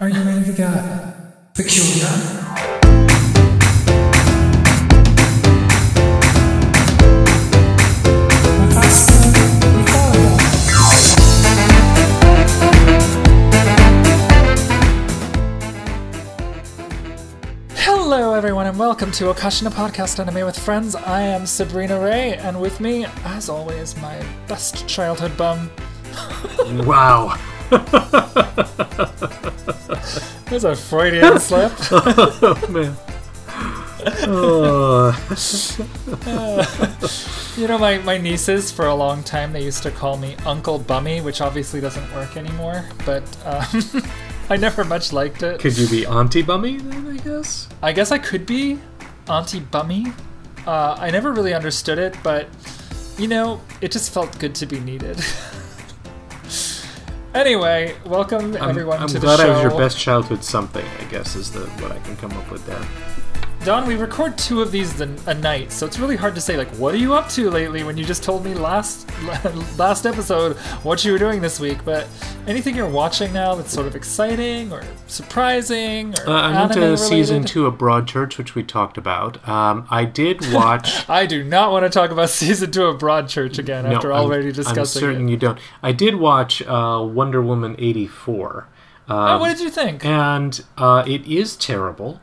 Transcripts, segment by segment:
Are you ready to get fiction done? Well, that's what we thought about. Hello, everyone, and welcome to Okashina Podcast Anime with Friends. I am Sabrina Ray, and with me, as always, my best childhood bum. Wow. There's a Freudian slip. Oh man. Oh, You know, my, my nieces, for a long time, they used to call me Uncle Bummy, which obviously doesn't work anymore, but um, I never much liked it. could you be Auntie Bummy then, I guess? I guess I could be Auntie Bummy. Uh, I never really understood it, but, you know, it just felt good to be needed. Anyway, welcome I'm, everyone I'm to glad the show. I was your best childhood something, I guess, is the what I can come up with there. Don, we record two of these a night, so it's really hard to say like, what are you up to lately? When you just told me last last episode what you were doing this week. But anything you're watching now that's sort of exciting or surprising or Uh, I went to anime season two of Broadchurch, which we talked about. Um, I did watch. I do not want to talk about season two of Broadchurch again No, after I'm- already I'm certain it. you don't. I did watch uh, Wonder Woman eighty four. Oh, Um, what did you think? and uh, it is terrible.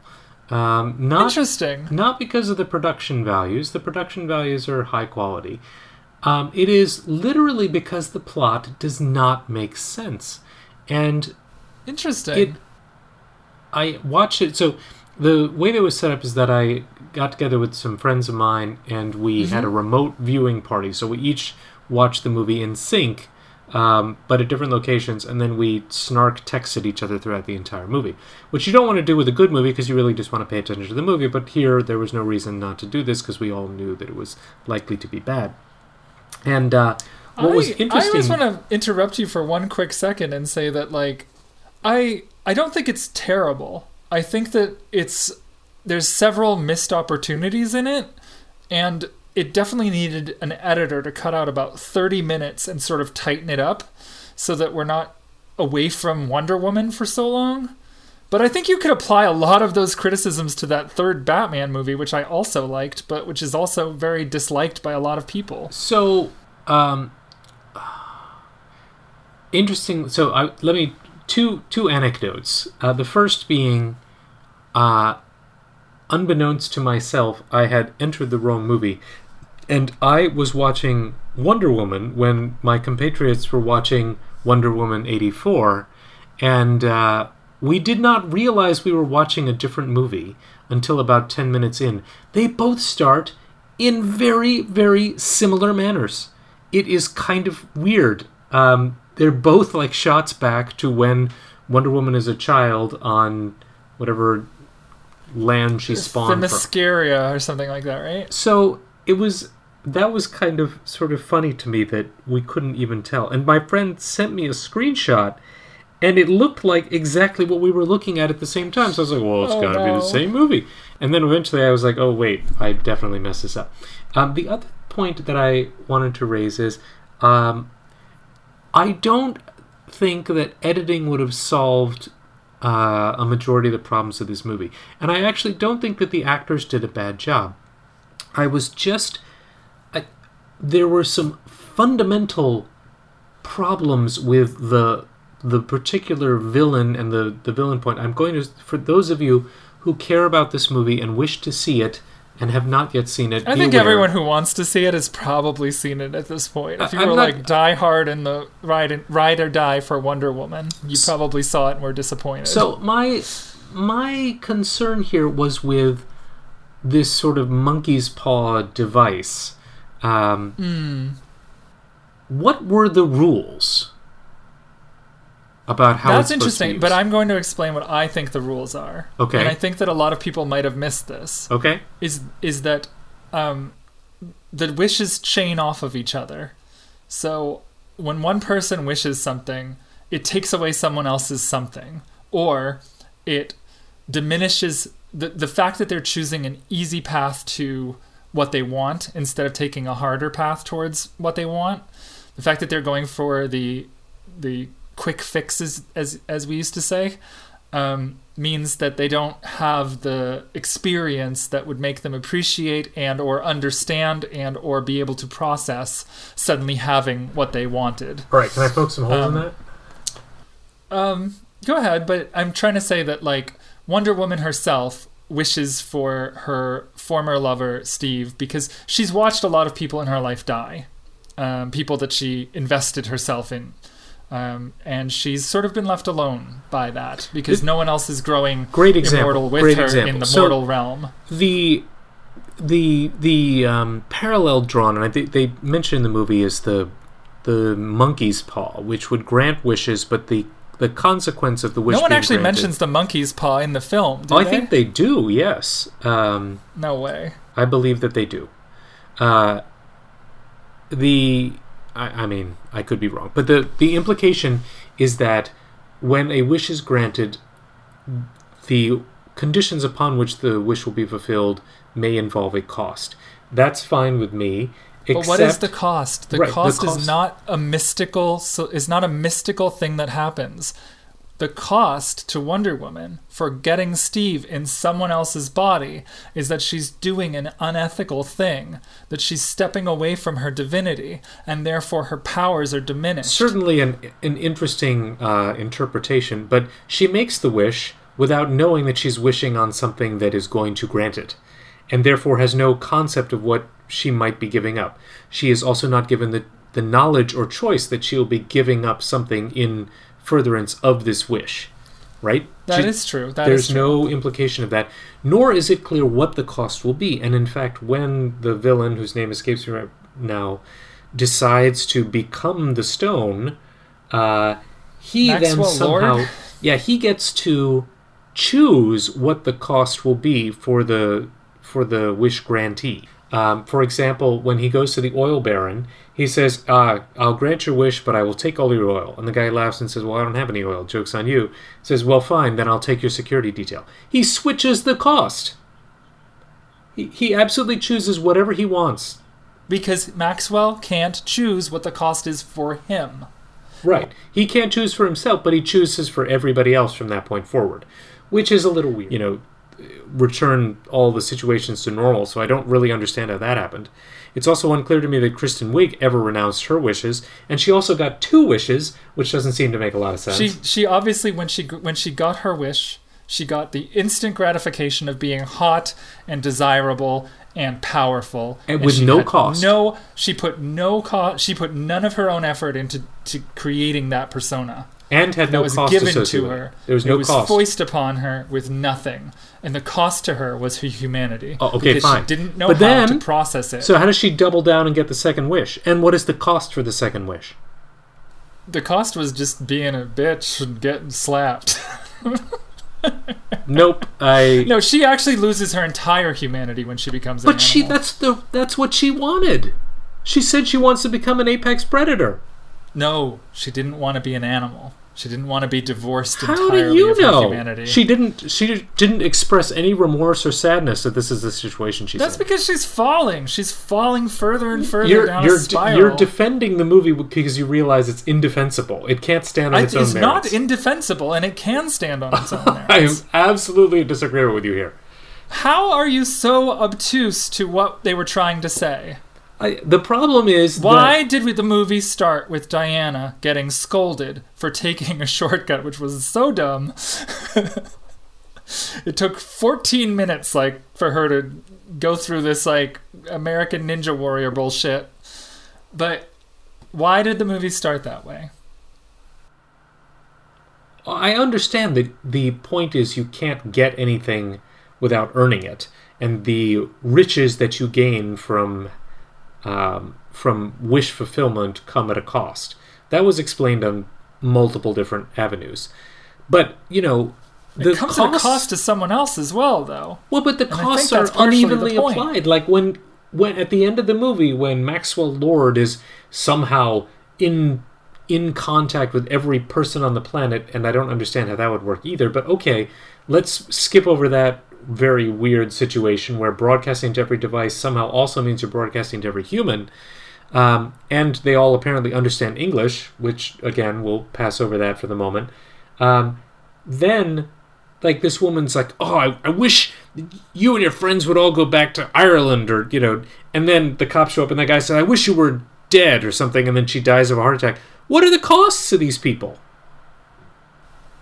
Um, not Interesting. not because of the production values. The production values are high quality. Um, it is literally because the plot does not make sense, and Interesting. it. I watched it. So the way that was set up is that I got together with some friends of mine, and we had a remote viewing party. So we each watched the movie in sync, um, but at different locations, and then we snark texted each other throughout the entire movie. Which you don't want to do with a good movie because you really just want to pay attention to the movie. But here, there was no reason not to do this because we all knew that it was likely to be bad. And uh, what was I, interesting? I just want to interrupt you for one quick second and say that like I I don't think it's terrible. I think that it's there's several missed opportunities in it and it definitely needed an editor to cut out about 30 minutes and sort of tighten it up so that we're not away from Wonder Woman for so long. But I think you could apply a lot of those criticisms to that third Batman movie, which I also liked, but which is also very disliked by a lot of people. So, um, interesting. So, I, let me two two anecdotes. Uh, the first being, uh, unbeknownst to myself, I had entered the wrong movie, and I was watching Wonder Woman when my compatriots were watching Wonder Woman eighty four, and uh, we did not realize we were watching a different movie until about ten minutes in. They both start in very, very similar manners. It is kind of weird. Um, they're both like shots back to when Wonder Woman is a child on whatever land she spawned from. Themyscira or something like that, right? So it was that was kind of sort of funny to me that we couldn't even tell. And my friend sent me a screenshot, and it looked like exactly what we were looking at at the same time. So I was like, "Well, it's Oh, got to be the same movie." And then eventually, I was like, "Oh wait, I definitely messed this up." Um, the other point that I wanted to raise is, um, I don't think that editing would have solved uh, a majority of the problems of this movie, and I actually don't think that the actors did a bad job. I was just there were some fundamental problems with the the particular villain and the the villain point. I'm going to for those of you who care about this movie and wish to see it and have not yet seen it. I think aware. everyone who wants to see it has probably seen it at this point. If you I'm were not- like die hard in the ride and, ride or die for Wonder Woman, you probably saw it and were disappointed. So my my concern here was with this sort of monkey's paw device. Um, Hmm. What were the rules about how that's it's supposed to be interesting, but? I'm going to explain what I think the rules are. Okay. And I think that a lot of people might have missed this. okay. Is is that um, the wishes chain off of each other. So when one person wishes something, it takes away someone else's something, or it diminishes the the fact that they're choosing an easy path to what they want instead of taking a harder path towards what they want. The fact that they're going for the the quick fixes, as as we used to say, um, means that they don't have the experience that would make them appreciate and or understand and or be able to process suddenly having what they wanted. All right, can I poke some holes Um, in that? Um, go ahead, but I'm trying to say that like Wonder Woman herself wishes for her former lover Steve because she's watched a lot of people in her life die, um, people that she invested herself in. Um, and she's sort of been left alone by that because no one else is growing Great example. immortal with Great her example. in the So- mortal realm. the the the um, parallel drawn, and I think they mention in the movie is the the monkey's paw, which would grant wishes, but the the consequence of the wish. no one actually granted- mentions the monkey's paw in the film. Do Oh, I think they do. Yes, um, no way. I believe that they do. Uh, the I, I mean, I could be wrong, but the the implication is that when a wish is granted, the conditions upon which the wish will be fulfilled may involve a cost. That's fine with me. But what is the cost? The Right, the cost cost- is not a mystical so is not a mystical thing that happens. The cost to Wonder Woman for getting Steve in someone else's body is that she's doing an unethical thing, that she's stepping away from her divinity, and therefore her powers are diminished. certainly an an interesting uh, interpretation, but she makes the wish without knowing that she's wishing on something that is going to grant it, and therefore has no concept of what she might be giving up. She is also not given the the knowledge or choice that she'll be giving up something in furtherance of this wish, right? That She- is true. That there's is true. no implication of that, nor is it clear what the cost will be. And in fact, when the villain, whose name escapes me right now, decides to become the stone, uh, he then Maxwell somehow, Lord? yeah, he gets to choose what the cost will be for the for the wish grantee. Um, for example, when he goes to the oil baron, he says, uh, "I'll grant your wish, but I will take all your oil." And the guy laughs and says, "Well, I don't have any oil. Joke's on you." He says, "Well, fine, then I'll take your security detail." He switches the cost. He, he absolutely chooses whatever he wants. because Maxwell can't choose what the cost is for him. Right. He can't choose for himself, but he chooses for everybody else from that point forward, which is a little weird. You know, return all the situations to normal, so I don't really understand how that happened. It's also unclear to me that Kristen Wiig ever renounced her wishes, and she also got two wishes, which doesn't seem to make a lot of sense. She she obviously when she when she got her wish, she got the instant gratification of being hot and desirable and powerful, And with she no cost. No, she put no cost. She put none of her own effort into to creating that persona. And had no was cost given associated to with her. it. There was no it was cost. foisted upon her with nothing, and the cost to her was her humanity. Oh, okay, fine. She didn't know But how then- to process it. So how does she double down and get the second wish? And what is the cost for the second wish? the cost was just being a bitch and getting slapped. Nope. I no, she actually loses her entire humanity when she becomes. An But she—that's the that's what she wanted. She said she wants to become an apex predator. No, she didn't want to be an animal. She didn't want to be divorced How entirely do you know? humanity. She didn't she didn't express any remorse or sadness that this is the situation she's That's in. because she's falling. She's falling further and further You're down you're a spiral. you're defending the movie because you realize it's indefensible. It can't stand on I- its own it's merits. not indefensible, and it can stand on its own I absolutely disagree with you here. How are you so obtuse to what they were trying to say? I, the problem is Why did we, the movie start with Diana getting scolded for taking a shortcut, which was so dumb? it took 14 minutes, like, for her to go through this, like, American Ninja Warrior bullshit. But why did the movie start that way? I understand that the point is you can't get anything without earning it, and the riches that you gain from um, from wish fulfillment come at a cost. That was explained on multiple different avenues, but you know the it comes costs, at a cost to someone else as well, though. well, but the think costs are unevenly applied. Like when when at the end of the movie, when Maxwell Lord is somehow in in contact with every person on the planet, and I don't understand how that would work either. But okay, let's skip over that very weird situation where broadcasting to every device somehow also means you're broadcasting to every human. Um, and they all apparently understand English, which again we'll pass over that for the moment. Um, then like this woman's like, oh, I, I wish you and your friends would all go back to Ireland, or you know, and then the cops show up and that guy says, I wish you were dead or something, and then she dies of a heart attack. What are the costs of these people?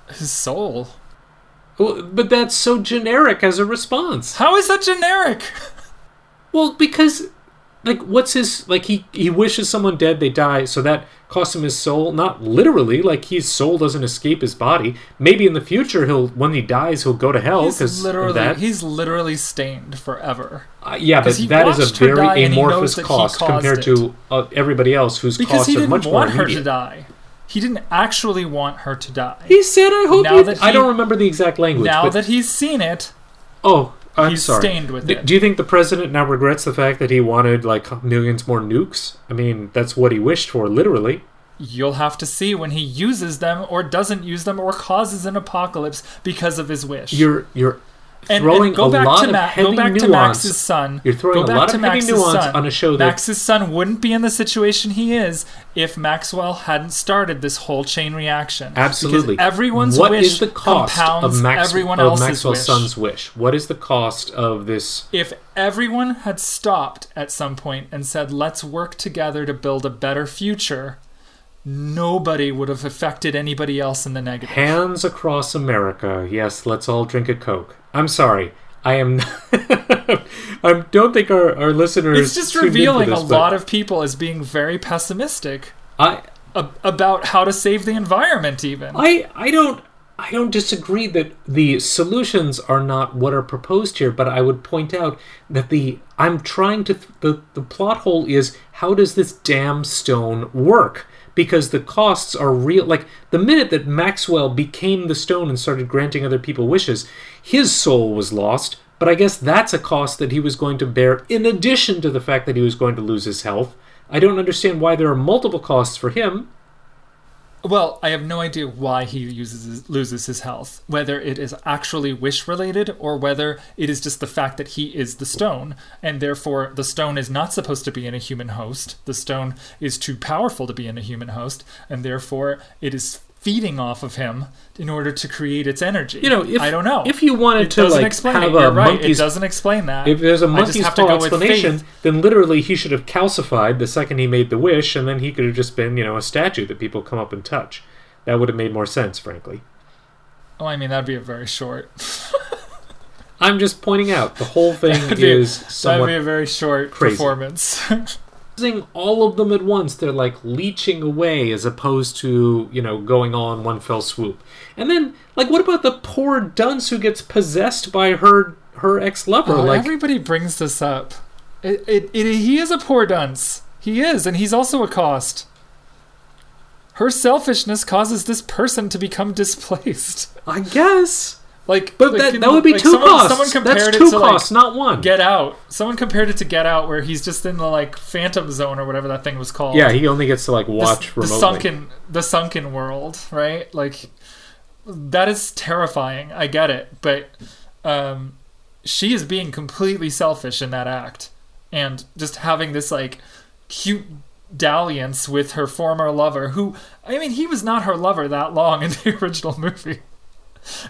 His soul. Well, but that's so generic as a response. How is that generic? Well, because like what's his like he he wishes someone dead they die so that costs him his soul not literally like his soul doesn't escape his body maybe in the future he'll when he dies he'll go to hell He's because literally that he's literally stained forever. uh, yeah but that is a very die and he knows amorphous cost compared it. to uh, everybody else whose Because costs he didn't much more want her to die. He didn't actually want her to die. he said i hope Now that i don't remember the exact language now but that he's seen it, oh i'm he's sorry stained with D- it. do you think the president now regrets the fact that he wanted like millions more nukes i mean that's what he wished for literally You'll have to see when he uses them or doesn't use them or causes an apocalypse because of his wish. you're you're and, throwing and go a back lot to of heavy go back nuance. to Max's son. You're throwing go a back lot to of heavy Max's nuance son. on a show that Max's son wouldn't be in the situation he is if Maxwell hadn't started this whole chain reaction. absolutely. Because everyone's What wish is the cost compounds of, Max, everyone of else's Maxwell's wish. son's wish? What is the cost of this? If everyone had stopped at some point and said, "Let's work together to build a better future," nobody would have affected anybody else in the negative. Hands across America. Yes, let's all drink a Coke. I'm sorry. I am. I don't think our, our listeners. it's just tuned in for revealing this, a but lot of people as being very pessimistic I, ab- about how to save the environment even I, I don't. I don't disagree that the solutions are not what are proposed here, but I would point out that the I'm trying to the the plot hole is how does this damn stone work? Because the costs are real. Like the minute that Maxwell became the stone and started granting other people wishes, his soul was lost. But I guess that's a cost that he was going to bear in addition to the fact that he was going to lose his health. I don't understand why there are multiple costs for him. Well i have no idea why he uses loses his health whether it is actually wish related or whether it is just the fact that he is the stone and therefore the stone is not supposed to be in a human host. The stone is too powerful to be in a human host and therefore it is feeding off of him in order to create its energy You know, if i don't know if you wanted it to doesn't like explain have it. a You're right. It doesn't explain that. If there's a monkey's have paw explanation, then literally he should have calcified the second he made the wish, and then he could have just been, you know, a statue that people come up and touch. That would have made more sense, frankly. Oh, I mean that'd be a very short. I'm just pointing out the whole thing is That'd be a very short crazy. performance. using all of them at once. They're like leeching away as opposed to, you know, going all in one fell swoop. And then, like, what about the poor dunce who gets possessed by her her ex lover? Oh, like, everybody brings this up. It, it, it, he is a poor dunce. He is, and he's also a cost. Her selfishness causes this person to become displaced. I guess. Like, But like, that, you that would be like two someone, costs. Someone compared That's it two to costs, like not one. Get Out. Someone compared it to Get Out, where he's just in the like Phantom Zone or whatever that thing was called. yeah, he only gets to like the, watch the remotely. sunken the sunken world right like that is terrifying i get it but um she is being completely selfish in that act and just having this like cute dalliance with her former lover who i mean he was not her lover that long in the original movie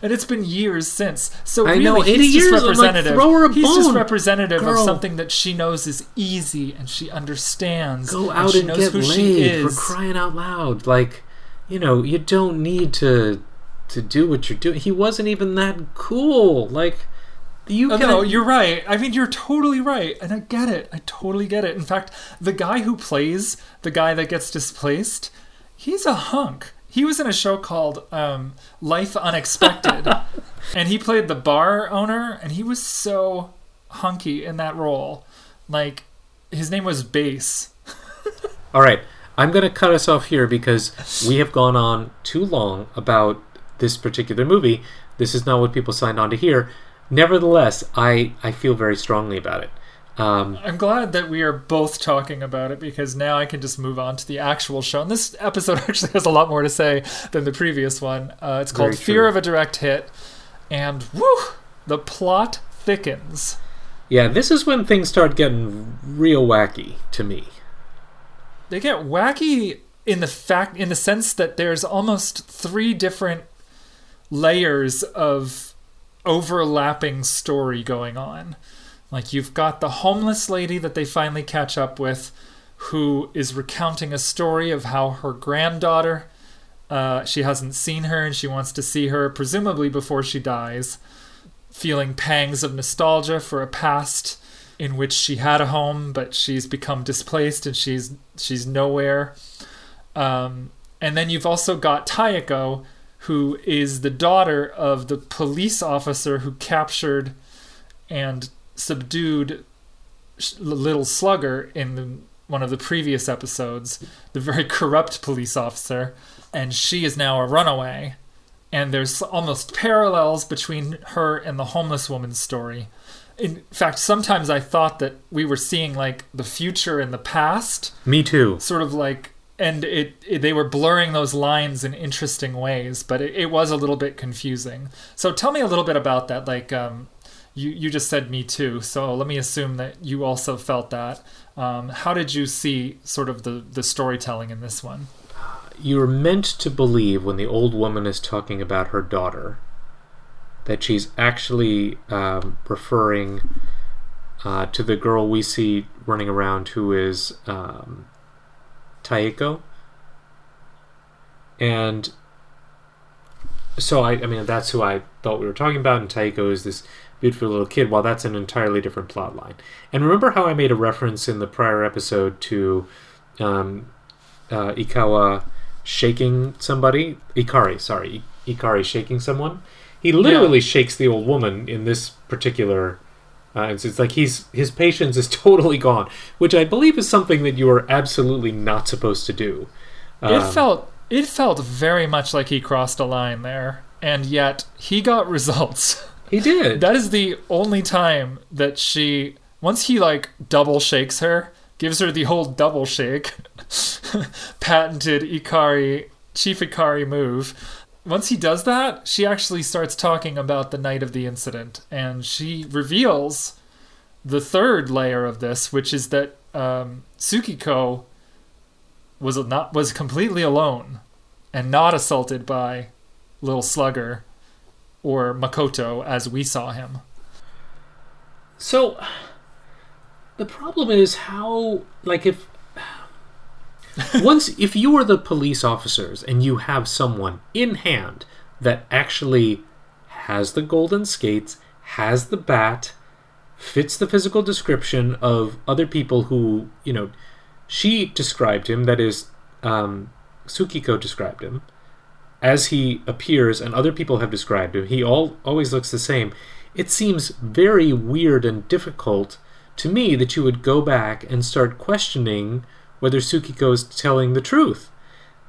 and it's been years since. So I really, know, he's just years, I'm like, representative. throw her a he's just representative girl. of something that she knows is easy and she understands. Go and out she and knows get who she laid for is. crying out loud. Like, you know, you don't need to to do what you're doing. He wasn't even that cool. Like, you Uh, can. no, you're right. I mean, you're totally right, and I get it. I totally get it. In fact, the guy who plays the guy that gets displaced, he's a hunk. He was in a show called um, Life Unexpected, and he played the bar owner, and he was so hunky in that role. Like, his name was Bass. All right, I'm going to cut us off here because we have gone on too long about this particular movie. This is not what people signed on to hear. Nevertheless, I I feel very strongly about it. Um, I'm glad that we are both talking about it because now I can just move on to the actual show. And this episode actually has a lot more to say than the previous one. Uh, it's called Fear of a Direct Hit, and woo, the plot thickens. yeah, this is when things start getting real wacky to me. They get wacky in the fact, in the sense that there's almost three different layers of overlapping story going on. Like you've got the homeless lady that they finally catch up with, who is recounting a story of how her granddaughter, uh, she hasn't seen her and she wants to see her, presumably before she dies, feeling pangs of nostalgia for a past in which she had a home but she's become displaced and she's she's nowhere. Um, and then you've also got Taeko, who is the daughter of the police officer who captured and subdued Little Slugger in the, one of the previous episodes, the very corrupt police officer, and she is now a runaway. And there's almost parallels between her and the homeless woman's story. In fact, sometimes I thought that we were seeing like the future and the past. Me too. Sort of like and it, it, they were blurring those lines in interesting ways but it, it, was a little bit confusing so tell me a little bit about that like um, you, you just said me too so let me assume that you also felt that um, how did you see sort of the, the storytelling in this one you're meant to believe when the old woman is talking about her daughter that she's actually um, referring uh, to the girl we see running around who is um, Taeko. And so I, I mean that's who I thought we were talking about, and Taeko is this beautiful little kid. While that's an entirely different plot line. And remember how I made a reference in the prior episode to um, uh, Ikawa shaking somebody? Ikari, sorry, Ikari shaking someone. He literally yeah. shakes the old woman in this particular uh, it's, it's like he's his patience is totally gone, which I believe is something that you are absolutely not supposed to do. Um, it felt it felt very much like he crossed a line there, and yet he got results. He did. that is the only time that she once he like double shakes her, gives her the whole double shake, patented Ikari Chief Ikari move once he does that, she actually starts talking about the night of the incident, and she reveals the third layer of this, which is that um, Tsukiko was not was completely alone and not assaulted by Little Slugger or Makoto as we saw him. So the problem is how like if once if you are the police officers and you have someone in hand that actually has the golden skates, has the bat, fits the physical description of other people who, you know, she described him, that is, um, Tsukiko described him, as he appears and other people have described him, he all always looks the same. It seems very weird and difficult to me that you would go back and start questioning whether Tsukiko is telling the truth.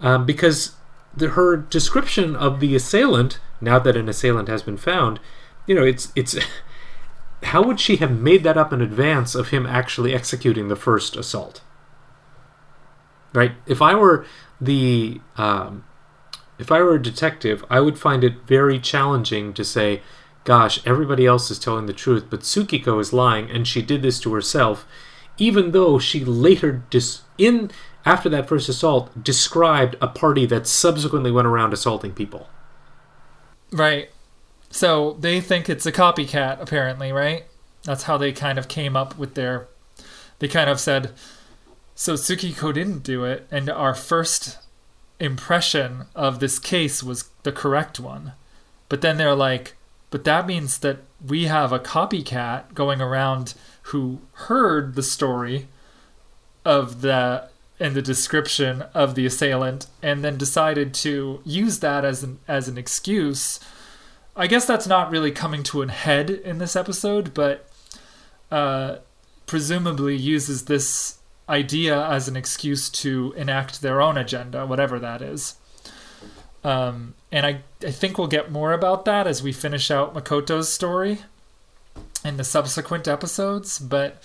Um, because the, her description of the assailant, now that an assailant has been found, you know, it's it's how would she have made that up in advance of him actually executing the first assault? Right? If I were the um, if I were a detective, I would find it very challenging to say, "Gosh, everybody else is telling the truth, but Tsukiko is lying, and she did this to herself." even though she later dis- in after that first assault described a party that subsequently went around assaulting people. Right. So they think it's a copycat apparently, right? That's how they kind of came up with their they kind of said so Tsukiko didn't do it and our first impression of this case was the correct one. But then they're like, but that means that we have a copycat going around who heard the story of the and the description of the assailant and then decided to use that as an as an excuse. I guess that's not really coming to an head in this episode, but uh, presumably uses this idea as an excuse to enact their own agenda, whatever that is. Um, and I, I think we'll get more about that as we finish out Makoto's story in the subsequent episodes. But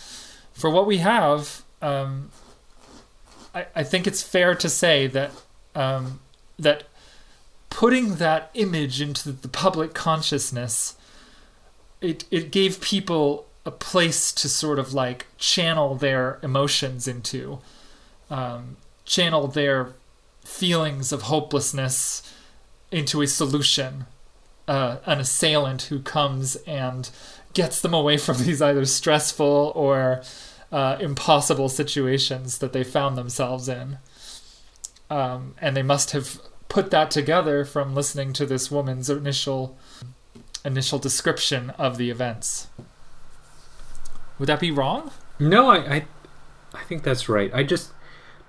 for what we have, um, I, I think it's fair to say that um, that putting that image into the public consciousness, it it gave people a place to sort of like channel their emotions into, um, channel their feelings of hopelessness into a solution uh, an assailant who comes and gets them away from these either stressful or uh, impossible situations that they found themselves in. Um, and they must have put that together from listening to this woman's initial initial description of the events. Would that be wrong? No, I, I, I think that's right. I just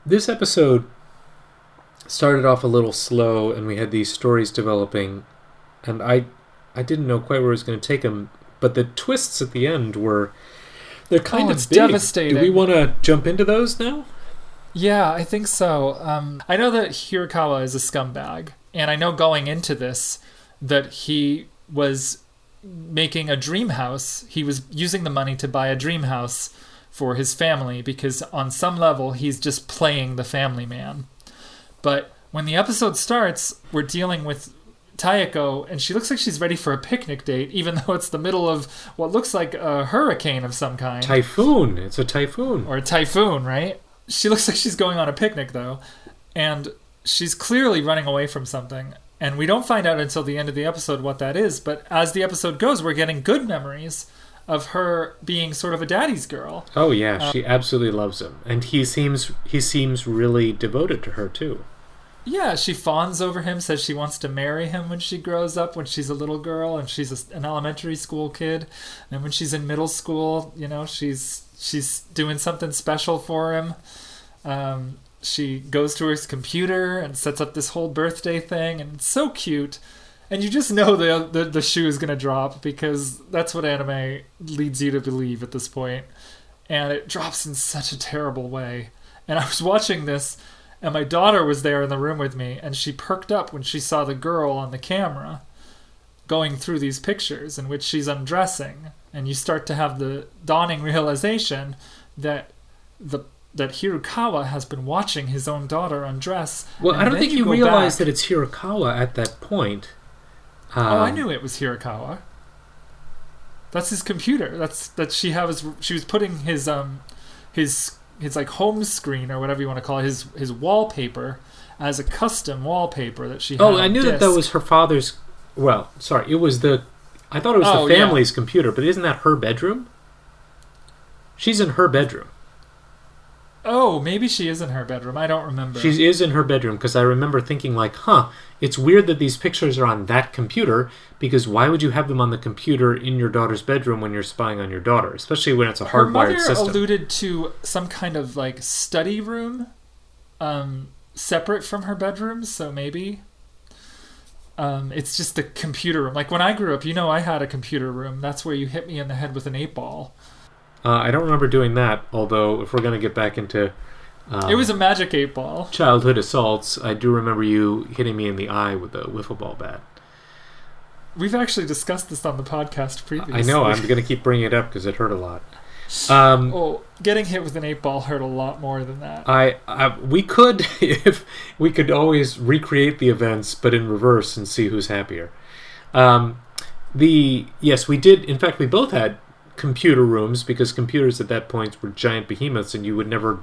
this episode started off a little slow, and we had these stories developing, and I, I didn't know quite where it was going to take them. But the twists at the end were, they're kind Oh, of big. devastating. Do we want to jump into those now? Yeah, I think so. Um, I know that Hirakawa is a scumbag, and I know going into this that he was making a dream house. He was using the money to buy a dream house for his family because, on some level, he's just playing the family man. But when the episode starts, we're dealing with Taeko, and she looks like she's ready for a picnic date, even though it's the middle of what looks like a hurricane of some kind Typhoon. It's a typhoon. or a typhoon, right? She looks like she's going on a picnic though, and she's clearly running away from something. And we don't find out until the end of the episode what that is, but as the episode goes, we're getting good memories of her being sort of a daddy's girl. Oh yeah, she absolutely loves him, and he seems he seems really devoted to her too. Yeah, she fawns over him, says she wants to marry him when she grows up, when she's a little girl and she's a, an elementary school kid. And when she's in middle school, you know, she's she's doing something special for him. Um, she goes to her computer and sets up this whole birthday thing, and it's so cute. And you just know the the, the shoe is gonna drop because that's what anime leads you to believe at this point. And it drops in such a terrible way. And I was watching this, and my daughter was there in the room with me, and she perked up when she saw the girl on the camera going through these pictures in which she's undressing. And you start to have the dawning realization that the that Hirokawa has been watching his own daughter undress. Well, I don't think you, realize back- that it's Hirakawa at that point. Oh, I Um, knew it was Hirakawa. That's his computer. That's that she has. She was putting his um, his his like home screen or whatever you want to call it, his his wallpaper as a custom wallpaper that she. Had Oh, I knew that that was her father's. Well, sorry, it was the. I thought it was Oh, the yeah. family's computer, but isn't that her bedroom? She's in her bedroom. Oh, maybe she is in her bedroom. I don't remember. She is in her bedroom because I remember thinking like, huh, it's weird that these pictures are on that computer because why would you have them on the computer in your daughter's bedroom when you're spying on your daughter, especially when it's a her hardwired system? alluded to some kind of like study room, um, separate from her bedroom. So maybe. Um, it's just the computer room. Like when I grew up, you know, I had a computer room. That's where you hit me in the head with an eight ball. Uh, I don't remember doing that. Although, if we're gonna get back into um, It was a magic eight ball. childhood assaults, I do remember you hitting me in the eye with a wiffle ball bat. We've actually discussed this on the podcast previously. I know. I'm gonna keep bringing it up because it hurt a lot. Um, Oh, getting hit with an eight ball hurt a lot more than that. I, I we could if we could always recreate the events, but in reverse and see who's happier. Um, the yes, we did. In fact, we both had computer rooms because computers at that point were giant behemoths, and you would never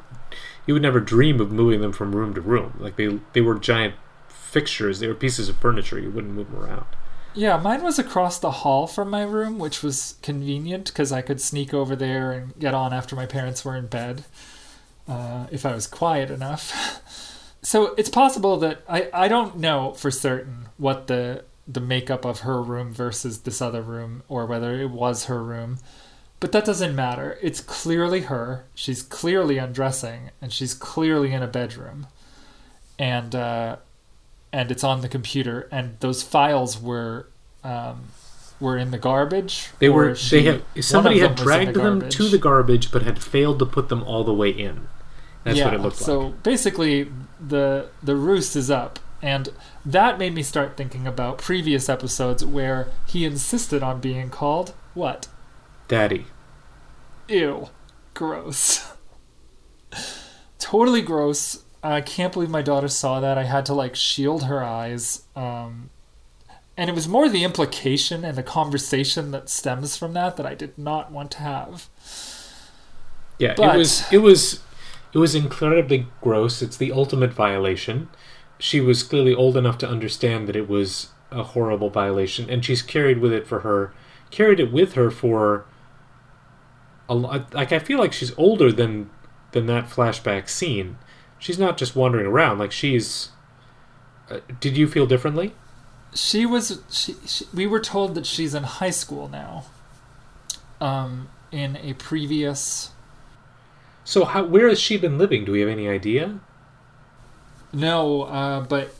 you would never dream of moving them from room to room. Like they they were giant fixtures. They were pieces of furniture. You wouldn't move them around. Yeah, mine was across the hall from my room, which was convenient because I could sneak over there and get on after my parents were in bed uh, if I was quiet enough. so it's possible that I, I don't know for certain what the the makeup of her room versus this other room or whether it was her room. But that doesn't matter. It's clearly her. She's clearly undressing and she's clearly in a bedroom. And uh, and it's on the computer and those files were um, were in the garbage. They were. she- they one somebody had them dragged the them to the garbage, but had failed to put them all the way in. That's yeah, what it looked so like. So basically, the the roost is up, and that made me start thinking about previous episodes where he insisted on being called what? Daddy. Ew, gross. totally gross. I can't believe my daughter saw that. I had to like shield her eyes. Um, and it was more the implication and the conversation that stems from that that I did not want to have. Yeah, But- it was it was it was incredibly gross. It's the ultimate violation. She was clearly old enough to understand that it was a horrible violation, and she's carried with it for her, carried it with her for a lot. Like I feel like she's older than than that flashback scene. She's not just wandering around. Like she's. Uh, did you feel differently? She was. She, she, we were told that she's in high school now. Um, in a previous. So how? Where has she been living? Do we have any idea? No, uh, but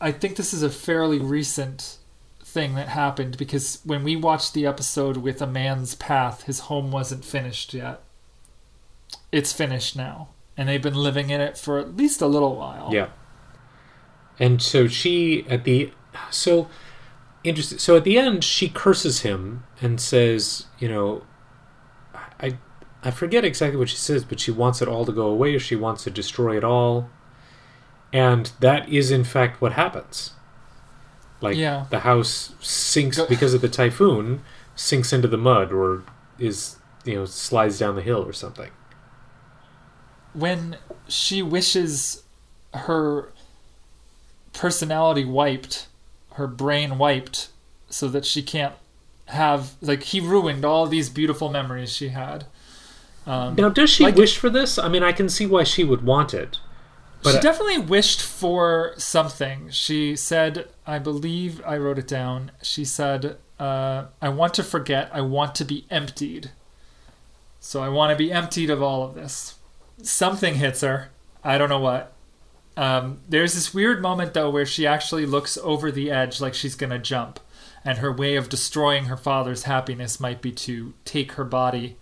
I think this is a fairly recent thing that happened because when we watched the episode with A Man's Path, his home wasn't finished yet. It's finished now. And they've been living in it for at least a little while. Yeah. And so she at the so interesting so at the end she curses him and says, you know, I I forget exactly what she says, but she wants it all to go away or she wants to destroy it all. And that is in fact what happens. Like Yeah. the house sinks Go- because of the typhoon, sinks into the mud or is you know slides down the hill or something. When she wishes her personality wiped, her brain wiped, so that she can't have like he ruined all these beautiful memories she had. Um, Now, does she Like- wish for this? I mean, I can see why she would want it. But she definitely wished for something. She said, I believe I wrote it down. She said, uh, I want to forget. I want to be emptied. So I want to be emptied of all of this. Something hits her. I don't know what. Um, there's this weird moment, though, where she actually looks over the edge like she's going to jump. And her way of destroying her father's happiness might be to take her body,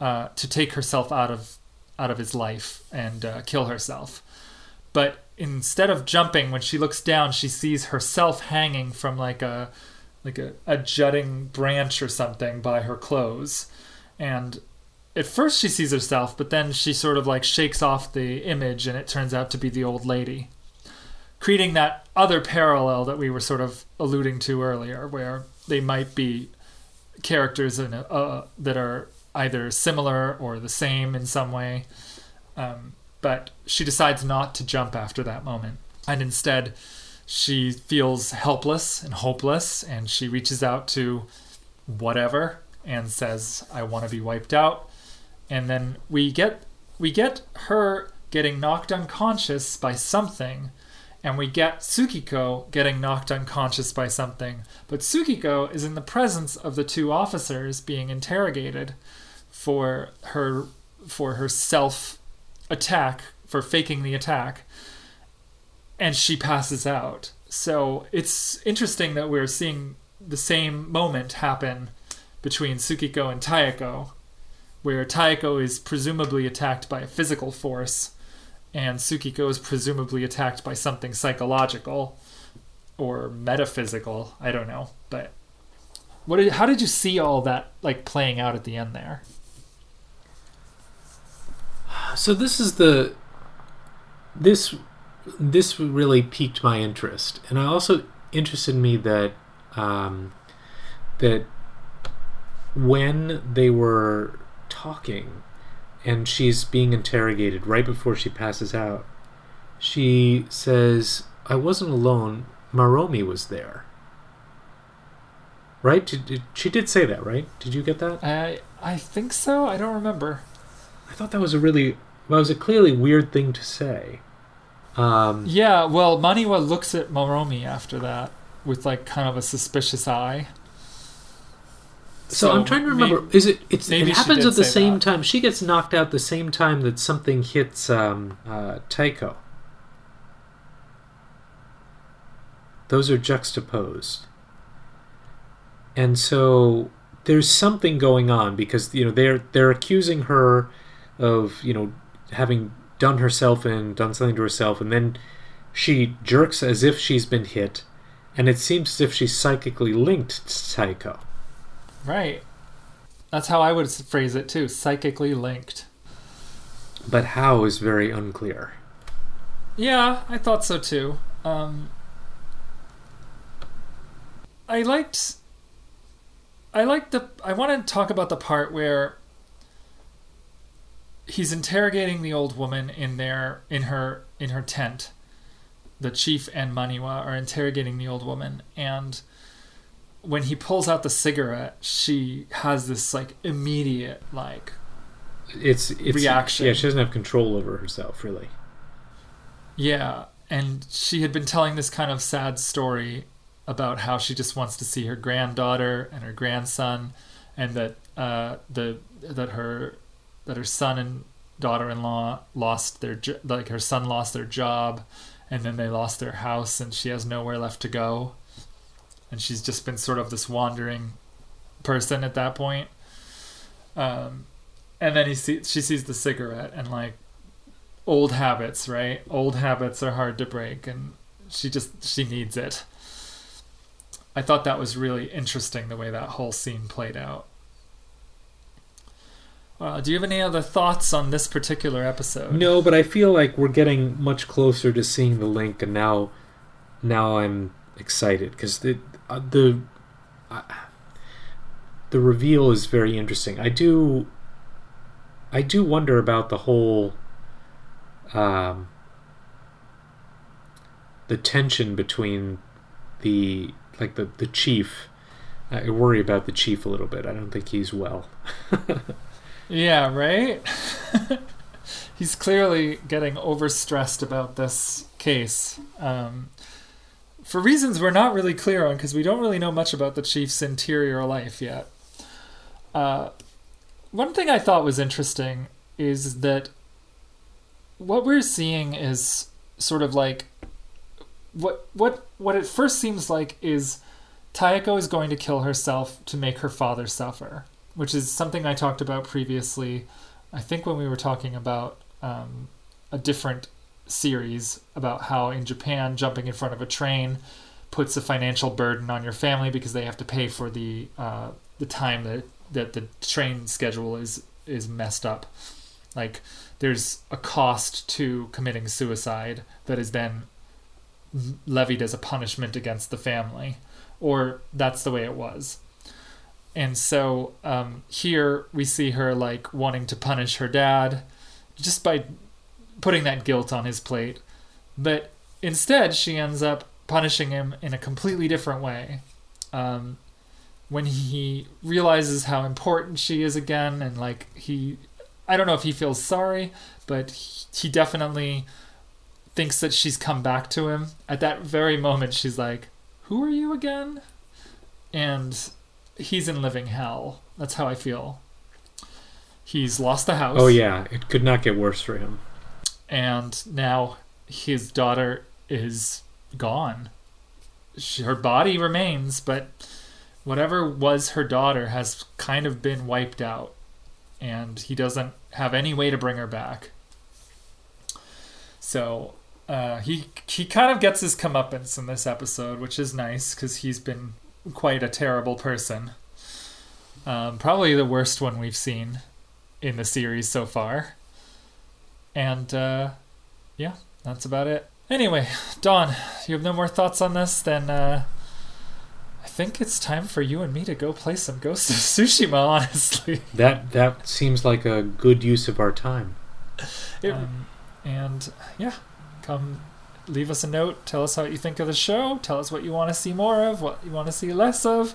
uh, to take herself out of out of his life and uh, kill herself but instead of jumping when she looks down she sees herself hanging from like a like a, a jutting branch or something by her clothes. And at first she sees herself but then she sort of like shakes off the image and it turns out to be the old lady. Creating that other parallel that we were sort of alluding to earlier where they might be characters in a, uh, that are either similar or the same in some way. Um, but she decides not to jump after that moment. And instead, she feels helpless and hopeless, and she reaches out to whatever and says, "I want to be wiped out." And then we get we get her getting knocked unconscious by something, and we get Tsukiko getting knocked unconscious by something. But Tsukiko is in the presence of the two officers being interrogated for her for her self attack for faking the attack and she passes out. So it's interesting that we're seeing the same moment happen between Tsukiko and Taeko where Taeko is presumably attacked by a physical force and Tsukiko is presumably attacked by something psychological or metaphysical I don't know but what did, how did you see all that like playing out at the end there So this is the this this really piqued my interest, and I also interested me that um, that when they were talking and she's being interrogated right before she passes out, she says, "I wasn't alone. Maromi was there." Right? Did, did, she did say that, right? Did you get that? I I think so I don't remember I thought that was a really well, it was a clearly weird thing to say. Um, Yeah, well, Maniwa looks at Maromi after that with like kind of a suspicious eye. so, I'm trying to remember. is it? It's, it happens at the same that. time. She gets knocked out the same time that something hits um, uh, Taeko. Those are juxtaposed, and so there's something going on because you know they're they're accusing her of you know having done herself and done something to herself, and then she jerks as if she's been hit, and it seems as if she's psychically linked to Taeko. Right. That's how I would phrase it too, psychically linked. But how is very unclear. Yeah, I thought so too. Um, I liked. I liked the. I want to talk about the part where he's interrogating the old woman in their in her in her tent the chief and Maniwa are interrogating the old woman, and when he pulls out the cigarette, she has this like immediate like It's it's Reaction. Yeah, she doesn't have control over herself really. Yeah, and she had been telling this kind of sad story about how she just wants to see her granddaughter and her grandson, and that uh, the that her that her son and daughter-in-law lost their like her son lost their job, and then they lost their house, and she has nowhere left to go, and she's just been sort of this wandering person at that point. Um, and then he see, she sees the cigarette and like old habits, right? Old habits are hard to break, and she just she needs it. I thought that was really interesting the way that whole scene played out. Uh, do you have any other thoughts on this particular episode? No, but I feel like we're getting much closer to seeing the link, and now, now I'm excited because the uh, the uh, the reveal is very interesting. I do, I do wonder about the whole, um, the tension between the like the the chief. I worry about the chief a little bit. I don't think he's well. Yeah, right? He's clearly getting overstressed about this case. Um, for reasons we're not really clear on because we don't really know much about the chief's interior life yet. Uh, one thing I thought was interesting is that what we're seeing is sort of like what what what it first seems like is Taeko is going to kill herself to make her father suffer which is something I talked about previously. I think when we were talking about um, a different series about how in Japan jumping in front of a train puts a financial burden on your family because they have to pay for the uh, the time that that the train schedule is is messed up. Like there's a cost to committing suicide that is then levied as a punishment against the family, or that's the way it was and so um, here we see her like wanting to punish her dad just by putting that guilt on his plate. But instead she ends up punishing him in a completely different way. Um, when he realizes how important she is again and like he i don't know if he feels sorry but he definitely thinks that she's come back to him. At that very moment she's like who are you again? And he's in living hell. That's how I feel. He's lost the house. Oh yeah, it could not get worse for him. And now his daughter is gone. She, her body remains, but whatever was her daughter has kind of been wiped out. And he doesn't have any way to bring her back. So uh, he he kind of gets his comeuppance in this episode, which is nice because he's been quite a terrible person. Um, probably the worst one we've seen in the series so far. And uh, yeah, that's about it. Anyway, Don, you have no more thoughts on this? Then uh, I think it's time for you and me to go play some Ghost of Tsushima. Honestly, That that seems like a good use of our time. It- and yeah, come leave us a note. Tell us how you think of the show. Tell us what you want to see more of, what you want to see less of,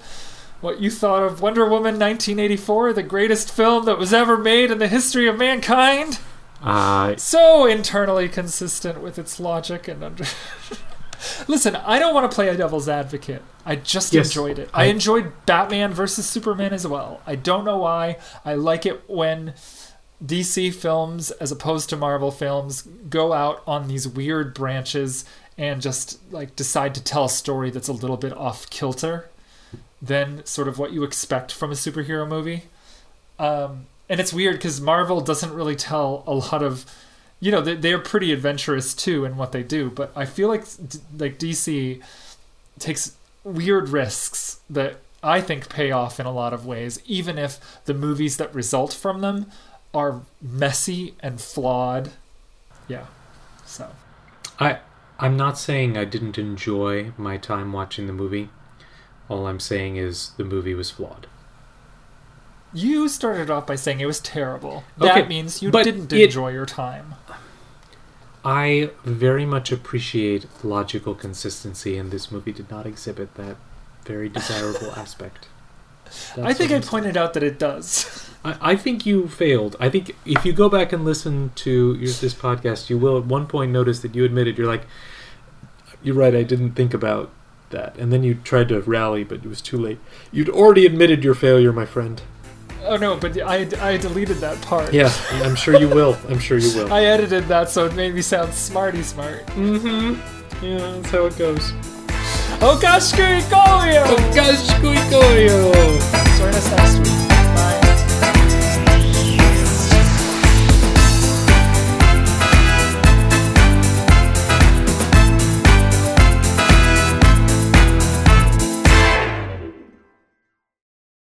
what you thought of Wonder Woman 1984, the greatest film that was ever made in the history of mankind. Uh, So internally consistent with its logic and under. Listen, I don't want to play a devil's advocate. I just Yes, enjoyed it. I, I- enjoyed Batman versus Superman as well. I don't know why. I like it when DC films, as opposed to Marvel films, go out on these weird branches and just like decide to tell a story that's a little bit off kilter than sort of what you expect from a superhero movie. Um, and it's weird because Marvel doesn't really tell a lot of, you know, they, they're pretty adventurous too in what they do. But I feel like like DC takes weird risks that I think pay off in a lot of ways, even if the movies that result from them are messy and flawed. Yeah. So I I'm not saying I didn't enjoy my time watching the movie. All I'm saying is the movie was flawed. you started off by saying it was terrible. That Okay, means you didn't it- enjoy your time. I very much appreciate logical consistency, and this movie did not exhibit that very desirable aspect. I think I pointed out that it does. I, I think you failed. I think if you go back and listen to your, this podcast, you will at one point notice that you admitted you're like, you're right. I didn't think about that, and then you tried to rally, but it was too late. You'd already admitted your failure, my friend. oh no, but I, I deleted that part. Yeah, I'm sure you will. I'm sure you will. I edited that so it made me sound smarty smart. Mm-hmm. Yeah, that's how it goes. Golio! Gosh, Join us next week.